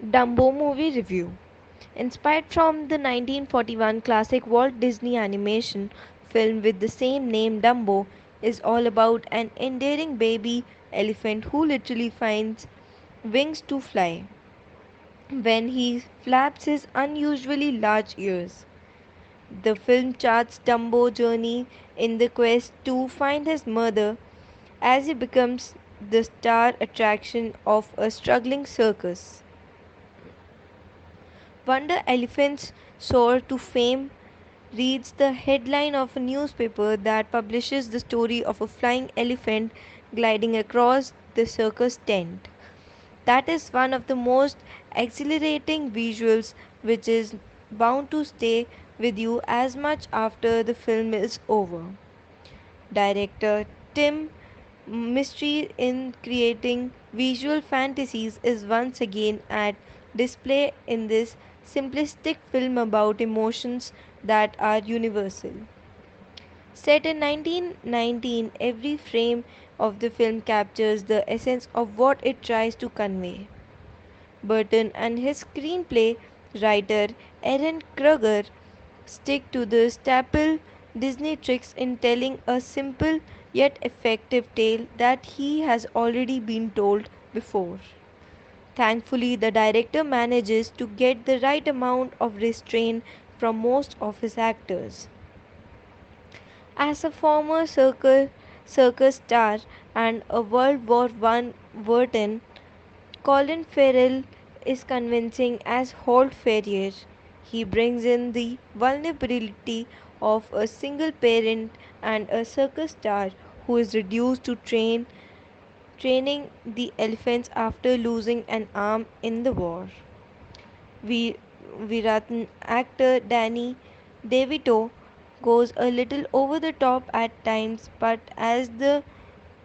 Dumbo Movie Review Inspired from the 1941 classic Walt Disney animation film with the same name, Dumbo is all about an endearing baby elephant who literally finds wings to fly when he flaps his unusually large ears. The film charts Dumbo's journey in the quest to find his mother as he becomes the star attraction of a struggling circus. Wonder Elephants Soar to Fame reads the headline of a newspaper that publishes the story of a flying elephant gliding across the circus tent. That is one of the most exhilarating visuals which is bound to stay with you as much after the film is over. Director Tim Mystery in creating visual fantasies is once again at display in this simplistic film about emotions that are universal. Set in 1919, every frame of the film captures the essence of what it tries to convey. Burton and his screenplay writer Ehren Kruger stick to the staple Disney tricks in telling a simple yet effective tale that he has already been told before. Thankfully, the director manages to get the right amount of restraint from most of his actors. As a former circus, circus star and a World War I veteran, Colin Farrell is convincing as Holt Ferrier. He brings in the vulnerability of a single parent and a circus star who is reduced to train training the elephants after losing an arm in the war. We, Viratn actor Danny DeVito goes a little over the top at times, but as the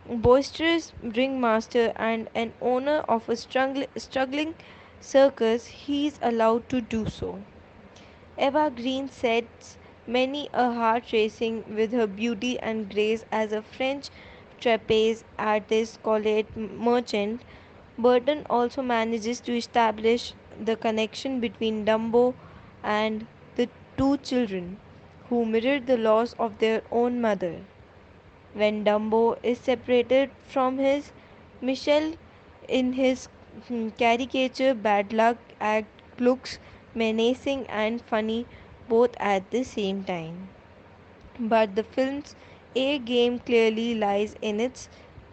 boisterous ringmaster and an owner of a struggling circus, he is allowed to do so. Eva Green sets many a heart racing with her beauty and grace as a French trapeze artist Colette Marchant. Burton also manages to establish the connection between Dumbo and the two children who mirror the loss of their own mother. When Dumbo is separated from his Michelle in his hmm, caricature bad luck act looks menacing and funny both at the same time. But the film's A game clearly lies in its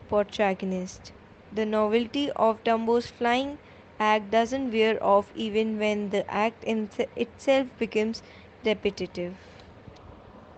protagonist. The novelty of Dumbo's flying act doesn't wear off even when the act in itself becomes repetitive.